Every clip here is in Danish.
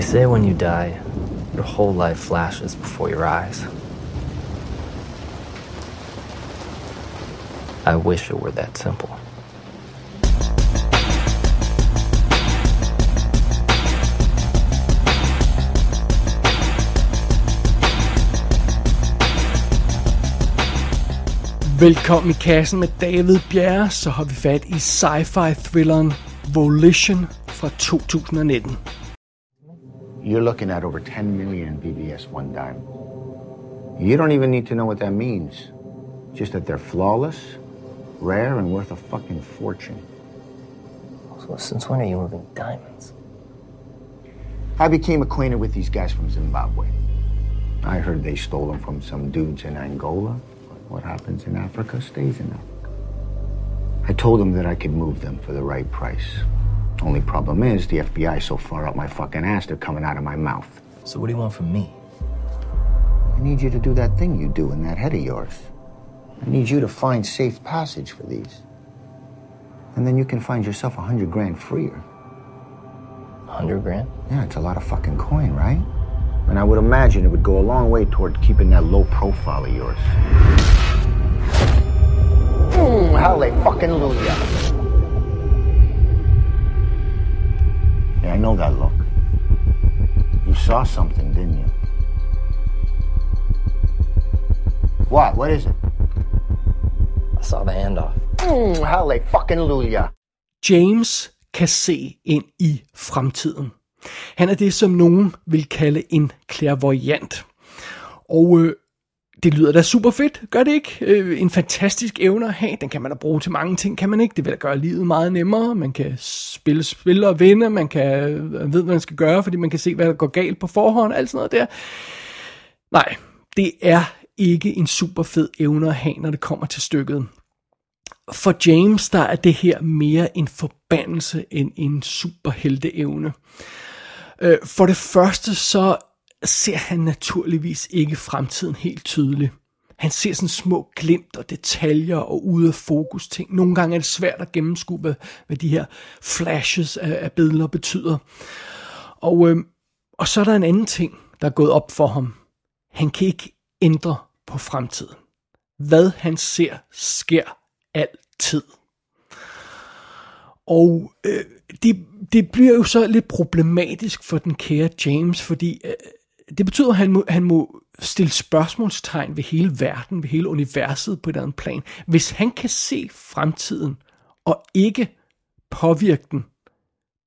They say when you die, your whole life flashes before your eyes. I wish it were that simple. Velkommen i kassen med David Bjerre, så har vi fat i sci-fi thrilleren Volition fra 2019. You're looking at over 10 million BBS one dime. You don't even need to know what that means. Just that they're flawless, rare, and worth a fucking fortune. So since when are you moving diamonds? I became acquainted with these guys from Zimbabwe. I heard they stole them from some dudes in Angola. But what happens in Africa stays in Africa. I told them that I could move them for the right price. Only problem is, the FBI is so far up my fucking ass, they're coming out of my mouth. So what do you want from me? I need you to do that thing you do in that head of yours. I need you to find safe passage for these. And then you can find yourself a hundred grand freer. A Hundred grand? Yeah, it's a lot of fucking coin, right? And I would imagine it would go a long way toward keeping that low profile of yours. Mm, hallelujah. Yeah, I know that look. You saw something, didn't you? What? What is it? I saw the handoff. Mm, hallelujah. James kan se ind i fremtiden. Han er det, som nogen vil kalde en clairvoyant. Og øh, det lyder da super fedt, gør det ikke? Øh, en fantastisk evne at have, den kan man da bruge til mange ting, kan man ikke? Det vil da gøre livet meget nemmere, man kan spille spil og vinde, man kan man ved, hvad man skal gøre, fordi man kan se, hvad der går galt på forhånd, alt sådan noget der. Nej, det er ikke en super fed evne at have, når det kommer til stykket. For James, der er det her mere en forbandelse end en superhelteevne. Øh, for det første så ser han naturligvis ikke fremtiden helt tydeligt. Han ser sådan små glimt og detaljer og ude af fokus ting. Nogle gange er det svært at gennemskue, hvad, hvad de her flashes af, af billeder betyder. Og, øh, og så er der en anden ting, der er gået op for ham. Han kan ikke ændre på fremtiden. Hvad han ser, sker altid. Og øh, det, det bliver jo så lidt problematisk for den kære James, fordi øh, det betyder, at han må, han må stille spørgsmålstegn ved hele verden, ved hele universet på et andet plan. Hvis han kan se fremtiden og ikke påvirke den,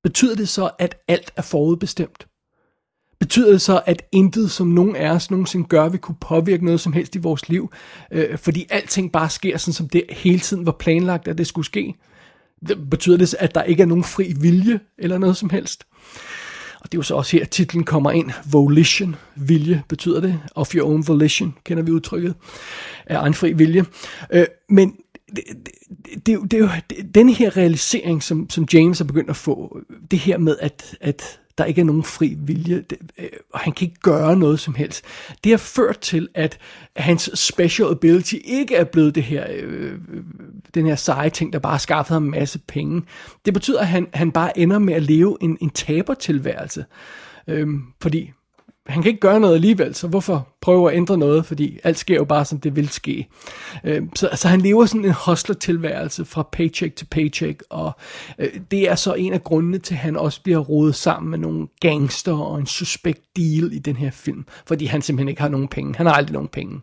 betyder det så, at alt er forudbestemt? Betyder det så, at intet, som nogen af os nogensinde gør, vil kunne påvirke noget som helst i vores liv? Øh, fordi alting bare sker sådan, som det hele tiden var planlagt, at det skulle ske? Betyder det, at der ikke er nogen fri vilje eller noget som helst? Og det er jo så også her, titlen kommer ind. Volition, vilje, betyder det. Of your own volition, kender vi udtrykket. Er egen fri vilje. Øh, men det, det, det, det er den her realisering, som, som James er begyndt at få. Det her med, at, at der ikke er nogen fri vilje, det, øh, og han kan ikke gøre noget som helst. Det har ført til, at hans special ability ikke er blevet det her, øh, øh den her seje ting, der bare har skaffet ham en masse penge. Det betyder, at han, han bare ender med at leve en, en tabertilværelse. Øhm, fordi han kan ikke gøre noget alligevel, så hvorfor prøve at ændre noget, fordi alt sker jo bare, som det vil ske. Øh, så altså, han lever sådan en hustler-tilværelse fra paycheck til paycheck, og øh, det er så en af grundene til, at han også bliver rodet sammen med nogle gangster og en suspekt deal i den her film, fordi han simpelthen ikke har nogen penge. Han har aldrig nogen penge.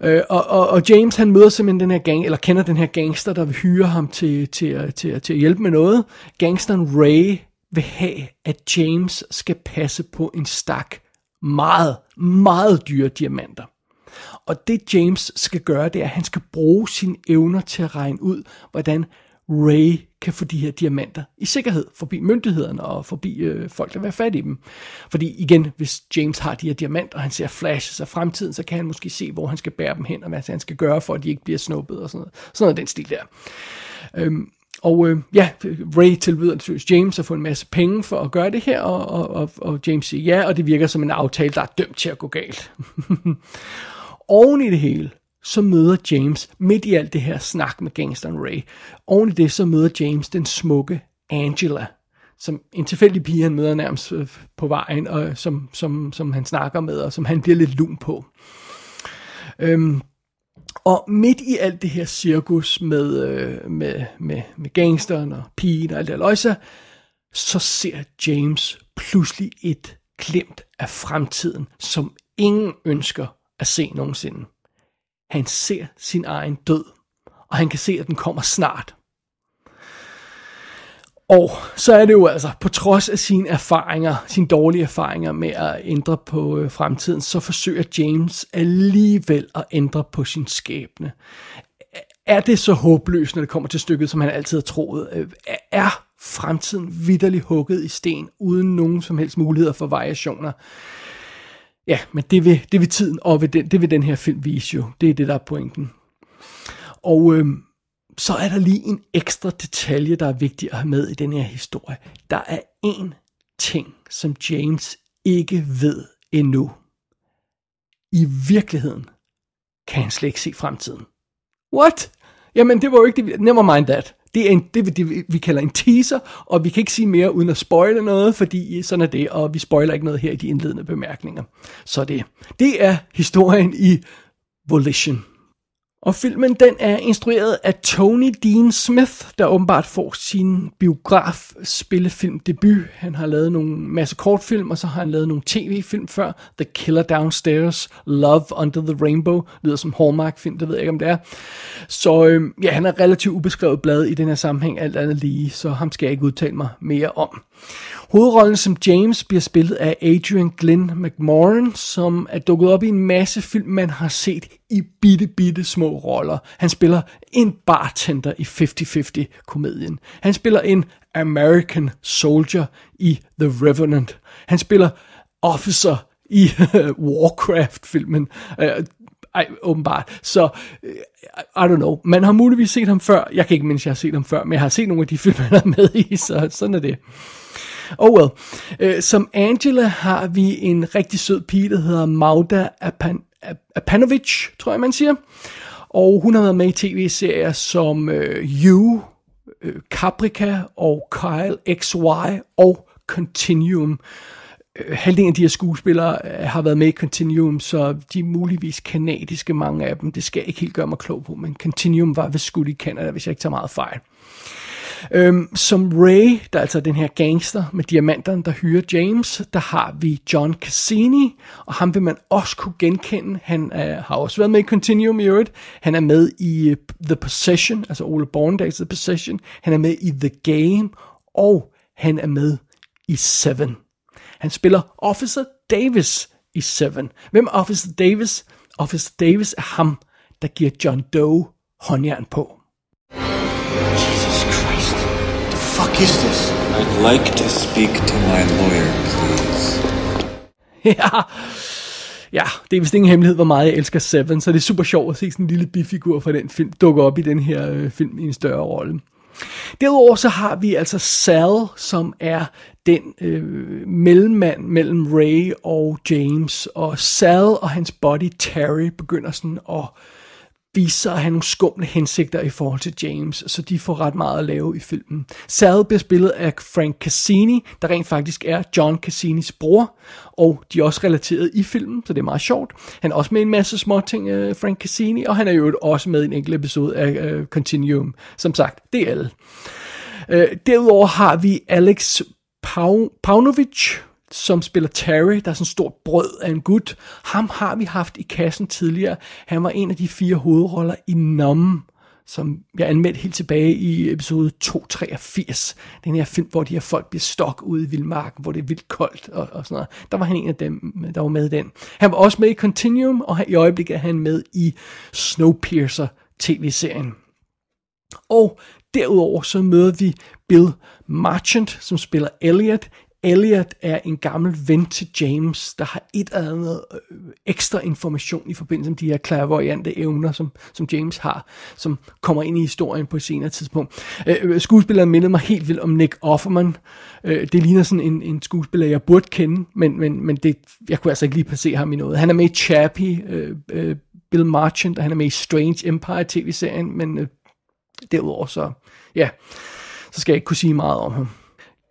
Øh, og, og, og James han møder simpelthen den her gang, eller kender den her gangster, der vil hyre ham til, til, til, til at hjælpe med noget. Gangsteren Ray vil have, at James skal passe på en stak meget, meget dyre diamanter. Og det James skal gøre, det er, at han skal bruge sine evner til at regne ud, hvordan Ray kan få de her diamanter i sikkerhed forbi myndighederne og forbi øh, folk, der vil have fat i dem. Fordi igen, hvis James har de her diamanter, og han ser flashes af fremtiden, så kan han måske se, hvor han skal bære dem hen, og hvad han skal gøre, for at de ikke bliver snuppet og sådan noget. Sådan noget den stil der. Øhm, og øh, ja, Ray tilbyder James at få en masse penge for at gøre det her, og, og, og, og James siger ja, og det virker som en aftale, der er dømt til at gå galt. Oven i det hele, så møder James, midt i alt det her snak med gangsteren Ray, oven i det, så møder James den smukke Angela, som en tilfældig pige, han møder nærmest øh, på vejen, og som, som, som han snakker med, og som han bliver lidt lun på. Øhm, og midt i alt det her cirkus med, øh, med, med, med gangsteren og pigen og alt det løjse, så ser James pludselig et glimt af fremtiden, som ingen ønsker at se nogensinde. Han ser sin egen død, og han kan se, at den kommer snart. Og så er det jo altså, på trods af sine erfaringer, sine dårlige erfaringer med at ændre på øh, fremtiden, så forsøger James alligevel at ændre på sin skæbne. Er det så håbløst, når det kommer til stykket, som han altid har troet? Øh, er fremtiden vidderligt hugget i sten, uden nogen som helst muligheder for variationer? Ja, men det vil, det vil tiden, og det, det vil den her film vise jo. Det er det, der er pointen. Og øh, så er der lige en ekstra detalje, der er vigtig at have med i den her historie. Der er en ting, som James ikke ved endnu. I virkeligheden kan han slet ikke se fremtiden. What? Jamen, det var jo ikke det. Never mind that. Det er en, det, det, vi kalder en teaser, og vi kan ikke sige mere uden at spoile noget, fordi sådan er det, og vi spoiler ikke noget her i de indledende bemærkninger. Så det, det er historien i Volition. Og filmen den er instrueret af Tony Dean Smith, der åbenbart får sin biograf spillefilm debut. Han har lavet nogle masse kortfilm, og så har han lavet nogle tv-film før. The Killer Downstairs, Love Under the Rainbow, lyder som Hallmark-film, det ved jeg ikke om det er. Så øh, ja, han er relativt ubeskrevet blad i den her sammenhæng, alt andet lige, så ham skal jeg ikke udtale mig mere om. Hovedrollen som James bliver spillet af Adrian Glenn McMorran, som er dukket op i en masse film, man har set i bitte, bitte små roller. Han spiller en bartender i 50-50-komedien. Han spiller en American Soldier i The Revenant. Han spiller officer i Warcraft-filmen. Øh, ej, åbenbart. Så, øh, I don't know. Man har muligvis set ham før. Jeg kan ikke mindst, jeg har set ham før, men jeg har set nogle af de film, han er med i, så sådan er det. Oh well. Uh, som Angela har vi en rigtig sød pige, der hedder Magda Apan Apanovic, tror jeg man siger. Og hun har været med i tv-serier som øh, You, øh, Caprica og Kyle XY og Continuum. Øh, halvdelen af de her skuespillere øh, har været med i Continuum, så de er muligvis kanadiske, mange af dem. Det skal jeg ikke helt gøre mig klog på, men Continuum var ved skudt i Canada, hvis jeg ikke tager meget fejl. Øhm, som Ray, der er altså den her gangster med diamanterne, der hyrer James, der har vi John Cassini, og ham vil man også kunne genkende. Han øh, har også været med i Continuum i øvrigt. Han er med i uh, The Possession, altså Ole Borndags The Possession. Han er med i The Game, og han er med i Seven. Han spiller Officer Davis i Seven. Hvem er Officer Davis? Officer Davis er ham, der giver John Doe håndjern på. This? I'd like to speak to my lawyer, please. ja, ja, det er vist ingen hemmelighed, hvor meget jeg elsker Seven, så det er super sjovt at se sådan en lille bifigur fra den film dukke op i den her øh, film i en større rolle. Derudover så har vi altså Sal, som er den øh, mellemmand mellem Ray og James, og Sal og hans body Terry begynder sådan at vise sig at have nogle skumle hensigter i forhold til James, så de får ret meget at lave i filmen. Sal bliver spillet af Frank Cassini, der rent faktisk er John Cassinis bror, og de er også relateret i filmen, så det er meget sjovt. Han er også med i en masse små ting, øh, Frank Cassini, og han er jo også med i en enkelt episode af øh, Continuum. Som sagt, det er alle. Øh, derudover har vi Alex Paunovic, som spiller Terry, der er sådan en stor brød af en gut. Ham har vi haft i kassen tidligere. Han var en af de fire hovedroller i Numb, som jeg anmeldte helt tilbage i episode 283. Den her film, hvor de her folk bliver stok ude i vildmarken, hvor det er vildt koldt og, og sådan noget. Der var han en af dem, der var med i den. Han var også med i Continuum, og i øjeblikket er han med i Snowpiercer tv-serien. Og derudover så møder vi Bill Marchant, som spiller Elliot. Elliot er en gammel ven til James, der har et eller andet øh, ekstra information i forbindelse med de her clairvoyante evner, som, som James har, som kommer ind i historien på et senere tidspunkt. Øh, øh, skuespilleren mindede mig helt vildt om Nick Offerman. Øh, det ligner sådan en, en skuespiller, jeg burde kende, men, men, men det, jeg kunne altså ikke lige placere ham i noget. Han er med i Chappie, øh, øh, Bill Marchant, og han er med i Strange Empire tv-serien, men øh, derudover så, ja, så skal jeg ikke kunne sige meget om ham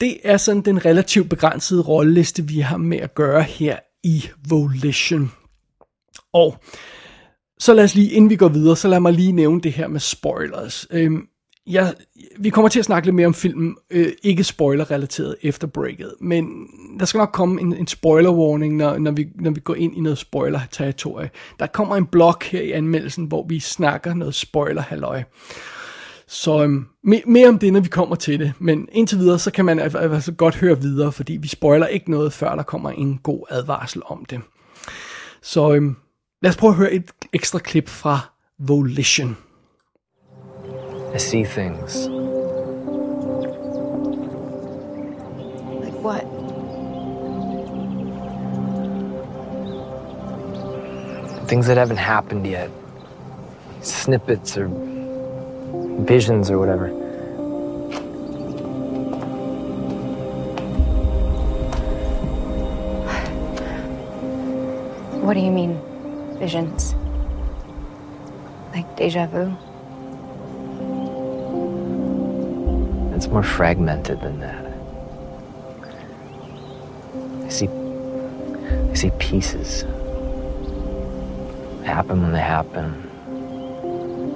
det er sådan den relativt begrænsede rolleliste, vi har med at gøre her i Volition. Og så lad os lige, inden vi går videre, så lad mig lige nævne det her med spoilers. Øhm, jeg, vi kommer til at snakke lidt mere om filmen, øh, ikke spoiler-relateret efter breaket, men der skal nok komme en, en spoiler-warning, når, når, vi, når vi går ind i noget spoiler-territorie. Der kommer en blok her i anmeldelsen, hvor vi snakker noget spoiler-halløj. Så øhm, mere, mere om det, når vi kommer til det, men indtil videre, så kan man altså godt høre videre, fordi vi spoiler ikke noget, før der kommer en god advarsel om det. Så øhm, lad os prøve at høre et ekstra klip fra Volition. I see things. Like what? Things that haven't happened yet. Snippets or visions or whatever. What do you mean, visions? Like deja vu? It's more fragmented than that. I see I see pieces. They happen when they happen.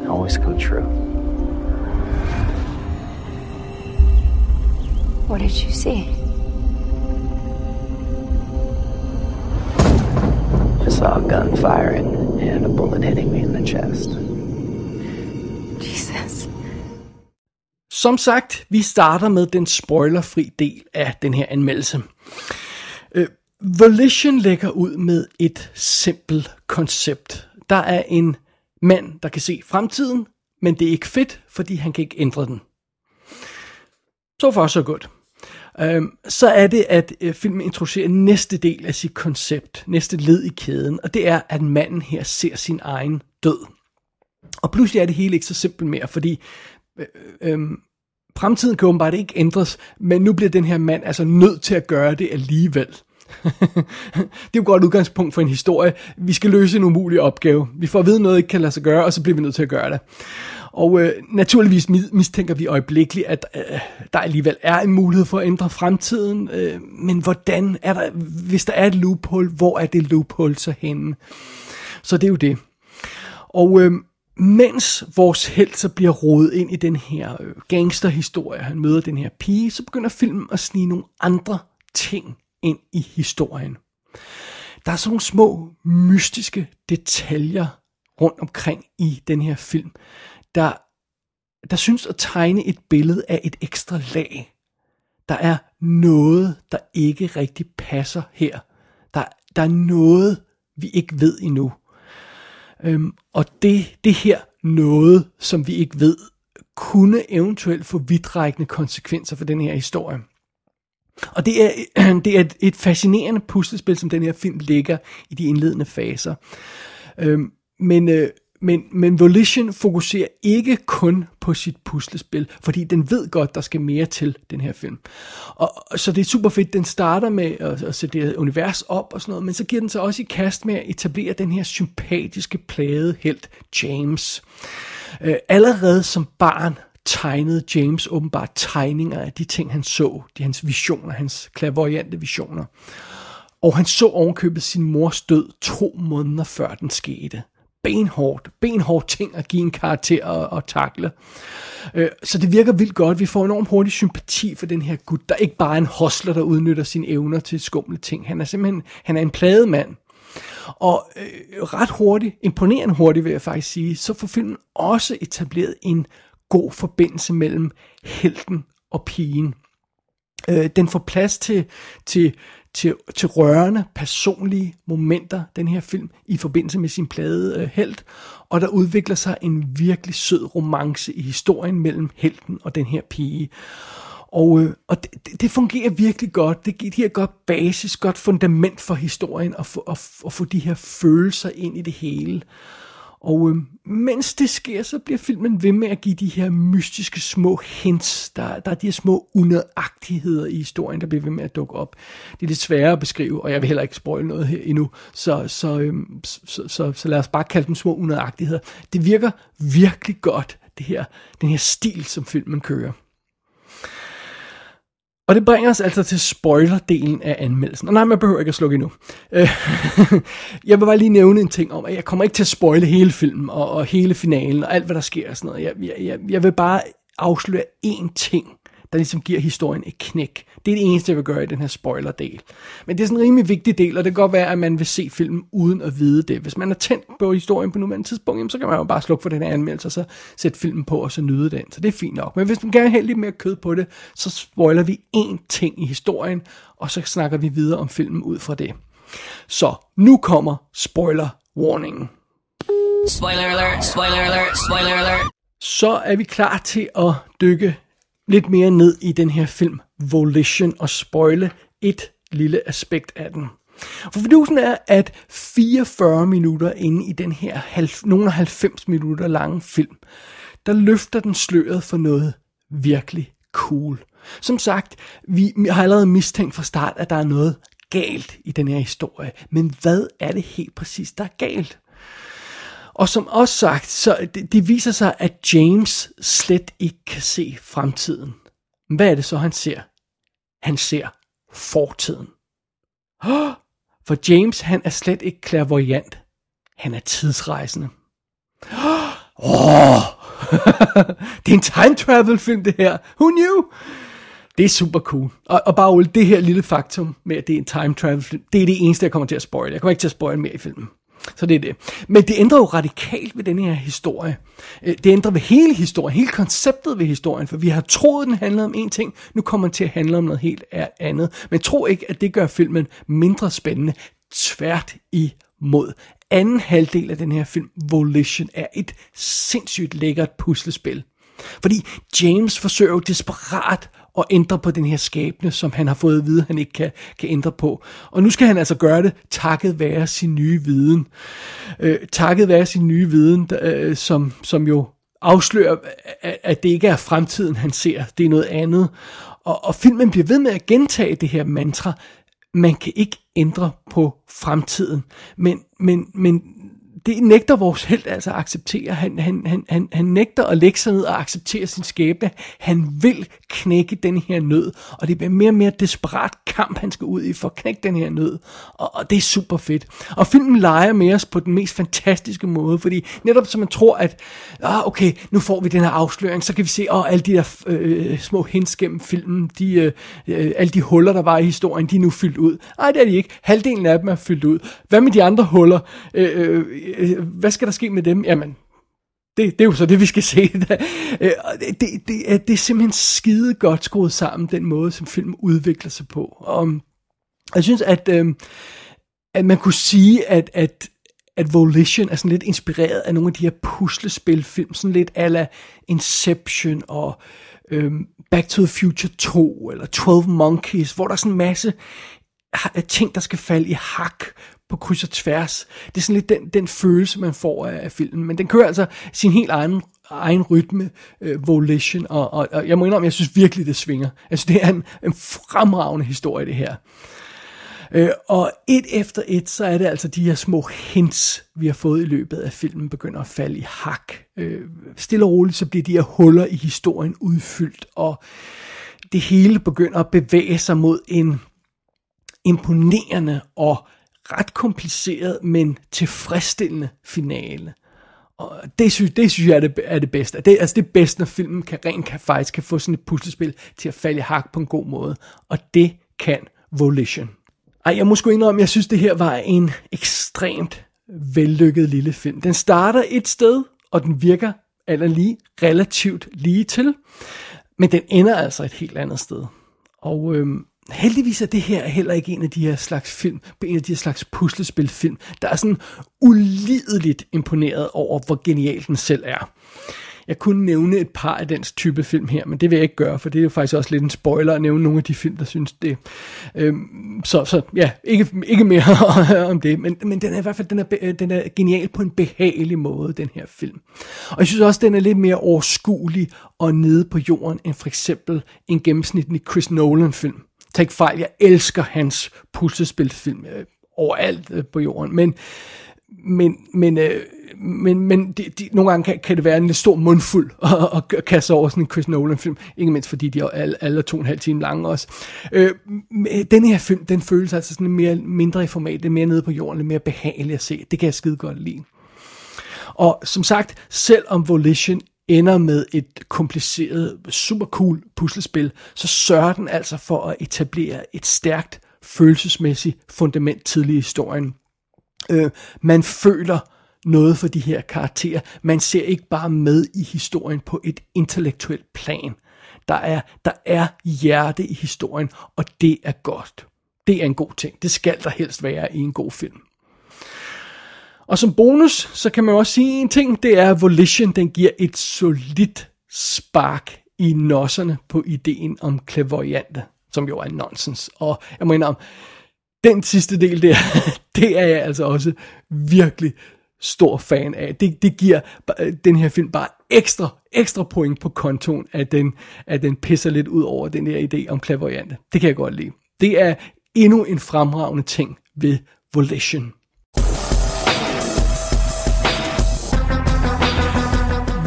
They always come true. What did you see? I saw a gun firing and a bullet hitting me in the chest. Jesus. Som sagt, vi starter med den spoilerfri del af den her anmeldelse. Øh, Volition lægger ud med et simpelt koncept. Der er en mand, der kan se fremtiden, men det er ikke fedt, fordi han kan ikke ændre den. Så far så godt. Øhm, så er det, at øh, filmen introducerer næste del af sit koncept, næste led i kæden, og det er, at manden her ser sin egen død. Og pludselig er det hele ikke så simpelt mere, fordi øh, øh, øhm, fremtiden kan åbenbart ikke ændres, men nu bliver den her mand altså nødt til at gøre det alligevel. det er jo et godt udgangspunkt for en historie. Vi skal løse en umulig opgave. Vi får at vide noget ikke kan lade sig gøre, og så bliver vi nødt til at gøre det. Og øh, naturligvis mistænker vi øjeblikkeligt, at øh, der alligevel er en mulighed for at ændre fremtiden. Øh, men hvordan er der, hvis der er et loophole, hvor er det loophole så henne? Så det er jo det. Og øh, mens vores held så bliver rodet ind i den her øh, gangsterhistorie, han møder den her pige, så begynder filmen at snige nogle andre ting ind i historien. Der er sådan nogle små mystiske detaljer rundt omkring i den her film, der, der synes at tegne et billede af et ekstra lag. Der er noget, der ikke rigtig passer her. Der, der er noget, vi ikke ved endnu. Øhm, og det, det her noget, som vi ikke ved, kunne eventuelt få vidtrækkende konsekvenser for den her historie. Og det er, det er et, et fascinerende puslespil, som den her film ligger i de indledende faser. Øhm, men, øh, men, men Volition fokuserer ikke kun på sit puslespil, fordi den ved godt, der skal mere til den her film. Og, så det er super fedt, den starter med at, at sætte det univers op og sådan noget, men så giver den sig også i kast med at etablere den her sympatiske plade helt James. Øh, allerede som barn tegnede James åbenbart tegninger af de ting, han så, de hans visioner, hans klavoyante visioner. Og han så ovenkøbet sin mors død to måneder før den skete benhårdt, benhårdt ting at give en karakter og, og takle. Øh, så det virker vildt godt. Vi får enormt hurtig sympati for den her gut, der ikke bare er en hostler, der udnytter sine evner til skumle ting. Han er simpelthen han er en plademand. Og øh, ret hurtigt, imponerende hurtigt vil jeg faktisk sige, så får filmen også etableret en god forbindelse mellem helten og pigen. Øh, den får plads til, til, til, til rørende, personlige momenter, den her film, i forbindelse med sin plade øh, Helt. Og der udvikler sig en virkelig sød romance i historien mellem helten og den her pige. Og, øh, og det, det fungerer virkelig godt. Det giver et godt basis, godt fundament for historien, at få, at, at få de her følelser ind i det hele. Og øh, mens det sker, så bliver filmen ved med at give de her mystiske små hints. Der, der er de her små unødagtigheder i historien, der bliver ved med at dukke op. Det er lidt sværere at beskrive, og jeg vil heller ikke spoil noget her endnu. Så, så, øh, så, så, så, så lad os bare kalde dem små unødagtigheder. Det virker virkelig godt, det her, den her stil, som filmen kører. Og det bringer os altså til spoiler-delen af anmeldelsen. Og nej, man behøver ikke at slukke endnu. Øh, jeg vil bare lige nævne en ting om, at jeg kommer ikke til at spoile hele filmen og, og hele finalen og alt, hvad der sker og sådan noget. Jeg, jeg, jeg vil bare afsløre én ting, der ligesom giver historien et knæk. Det er det eneste, jeg vil gøre i den her spoiler-del. Men det er sådan en rimelig vigtig del, og det kan godt være, at man vil se filmen uden at vide det. Hvis man er tændt på historien på nuværende tidspunkt, jamen, så kan man jo bare slukke for den her anmeldelse, og så sætte filmen på, og så nyde den. Så det er fint nok. Men hvis man gerne vil have lidt mere kød på det, så spoiler vi én ting i historien, og så snakker vi videre om filmen ud fra det. Så nu kommer spoiler-warningen. Spoiler alert, spoiler alert, spoiler alert. Så er vi klar til at dykke lidt mere ned i den her film Volition og spoile et lille aspekt af den. For fordusen er, at 44 minutter inde i den her nogle 90 minutter lange film, der løfter den sløret for noget virkelig cool. Som sagt, vi har allerede mistænkt fra start, at der er noget galt i den her historie. Men hvad er det helt præcis, der er galt? Og som også sagt, så det, det viser sig, at James slet ikke kan se fremtiden. Hvad er det så, han ser? Han ser fortiden. For James, han er slet ikke clairvoyant. Han er tidsrejsende. Oh, det er en time travel film, det her. Who knew? Det er super cool. Og, og bare det her lille faktum med, at det er en time travel film, det er det eneste, jeg kommer til at spoil. Jeg kommer ikke til at spoil mere i filmen. Så det er det. Men det ændrer jo radikalt ved den her historie. Øh, det ændrer ved hele historien, hele konceptet ved historien, for vi har troet, den handlede om én ting, nu kommer den til at handle om noget helt andet. Men tro ikke, at det gør filmen mindre spændende. Tvært imod. Anden halvdel af den her film, Volition, er et sindssygt lækkert puslespil. Fordi James forsøger jo desperat og ændre på den her skæbne, som han har fået at vide, han ikke kan, kan ændre på. Og nu skal han altså gøre det takket være sin nye viden. Øh, takket være sin nye viden, øh, som, som jo afslører, at det ikke er fremtiden, han ser. Det er noget andet. Og, og filmen bliver ved med at gentage det her mantra. Man kan ikke ændre på fremtiden. Men, men, men det nægter vores held altså at acceptere. Han, han, han, han, han nægter at lægge sig ned og acceptere sin skæbne. Han vil knække den her nød, og det bliver mere og mere desperat kamp, han skal ud i for at knække den her nød. Og, og det er super fedt. Og filmen leger med os på den mest fantastiske måde, fordi netop som man tror, at ah, okay, nu får vi den her afsløring, så kan vi se, at oh, alle de der øh, små hints gennem filmen, de, øh, øh, alle de huller, der var i historien, de er nu fyldt ud. Nej, det er de ikke. Halvdelen af dem er fyldt ud. Hvad med de andre huller? Øh, øh, Øh, hvad skal der ske med dem? Jamen, det, det er jo så det, vi skal se. Øh, det, det, det, er, det er simpelthen skide godt skruet sammen, den måde, som filmen udvikler sig på. Og øhm, jeg synes, at, øh, at man kunne sige, at, at, at Volition er sådan lidt inspireret af nogle af de her puslespilfilm, sådan lidt ala Inception og øh, Back to the Future 2, eller 12 Monkeys, hvor der er sådan en masse ting, der skal falde i hak på kryds og tværs. Det er sådan lidt den, den følelse, man får af, af filmen. Men den kører altså sin helt egen, egen rytme, øh, volition, og, og, og jeg må indrømme, jeg synes virkelig, det svinger. Altså, det er en, en fremragende historie, det her. Øh, og et efter et, så er det altså de her små hints, vi har fået i løbet af filmen, begynder at falde i hak. Øh, stille og roligt, så bliver de her huller i historien udfyldt, og det hele begynder at bevæge sig mod en imponerende og ret kompliceret, men tilfredsstillende finale. Og det synes, det synes jeg er det, er det bedste. Det, altså det bedste, når filmen kan, rent kan, faktisk kan få sådan et puslespil til at falde i hak på en god måde. Og det kan Volition. Ej, jeg må sgu indrømme, jeg synes, det her var en ekstremt vellykket lille film. Den starter et sted, og den virker eller lige relativt lige til, men den ender altså et helt andet sted. Og øhm, heldigvis er det her heller ikke en af de her slags film, en af de her slags puslespilfilm, der er sådan ulideligt imponeret over, hvor genial den selv er. Jeg kunne nævne et par af dens type film her, men det vil jeg ikke gøre, for det er jo faktisk også lidt en spoiler at nævne nogle af de film, der synes det. Øhm, så, så ja, ikke, ikke mere om det, men, men den er i hvert fald den er, øh, den er genial på en behagelig måde, den her film. Og jeg synes også, den er lidt mere overskuelig og nede på jorden, end for eksempel en gennemsnitlig Chris Nolan-film. Tag ikke fejl, jeg elsker hans puslespilsfilm øh, overalt øh, på jorden, men, men, men øh, men, men de, de, nogle gange kan, kan det være en lidt stor mundfuld at, at kaste over sådan en Chris Nolan-film. Ikke mindst fordi de er alle, alle to og en halv time lange også. Øh, øh den her film, den føles altså sådan mere mindre i format, det er mere nede på jorden, lidt mere behagelig at se. Det kan jeg skide godt lide. Og som sagt, selvom Volition ender med et kompliceret, super cool puslespil, så sørger den altså for at etablere et stærkt følelsesmæssigt fundament tidlig i historien. Øh, man føler noget for de her karakterer. Man ser ikke bare med i historien på et intellektuelt plan. Der er, der er hjerte i historien, og det er godt. Det er en god ting. Det skal der helst være i en god film. Og som bonus, så kan man også sige en ting, det er, at Volition den giver et solidt spark i nosserne på ideen om klavoyante, som jo er nonsens. Og jeg mener om, den sidste del der, det er jeg altså også virkelig stor fan af. Det, det giver den her film bare ekstra, ekstra point på kontoen, at den, at den pisser lidt ud over den her idé om klavoyante. Det kan jeg godt lide. Det er endnu en fremragende ting ved Volition.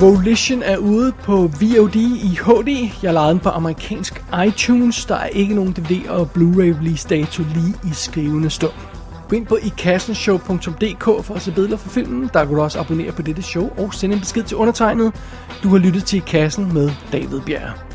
Volition er ude på VOD i HD. Jeg lejede den på amerikansk iTunes. Der er ikke nogen DVD og Blu-ray release dato lige i skrivende stund. Gå ind på ikassenshow.dk for at se billeder fra filmen. Der kan du også abonnere på dette show og sende en besked til undertegnet. Du har lyttet til I Kassen med David Bjerg.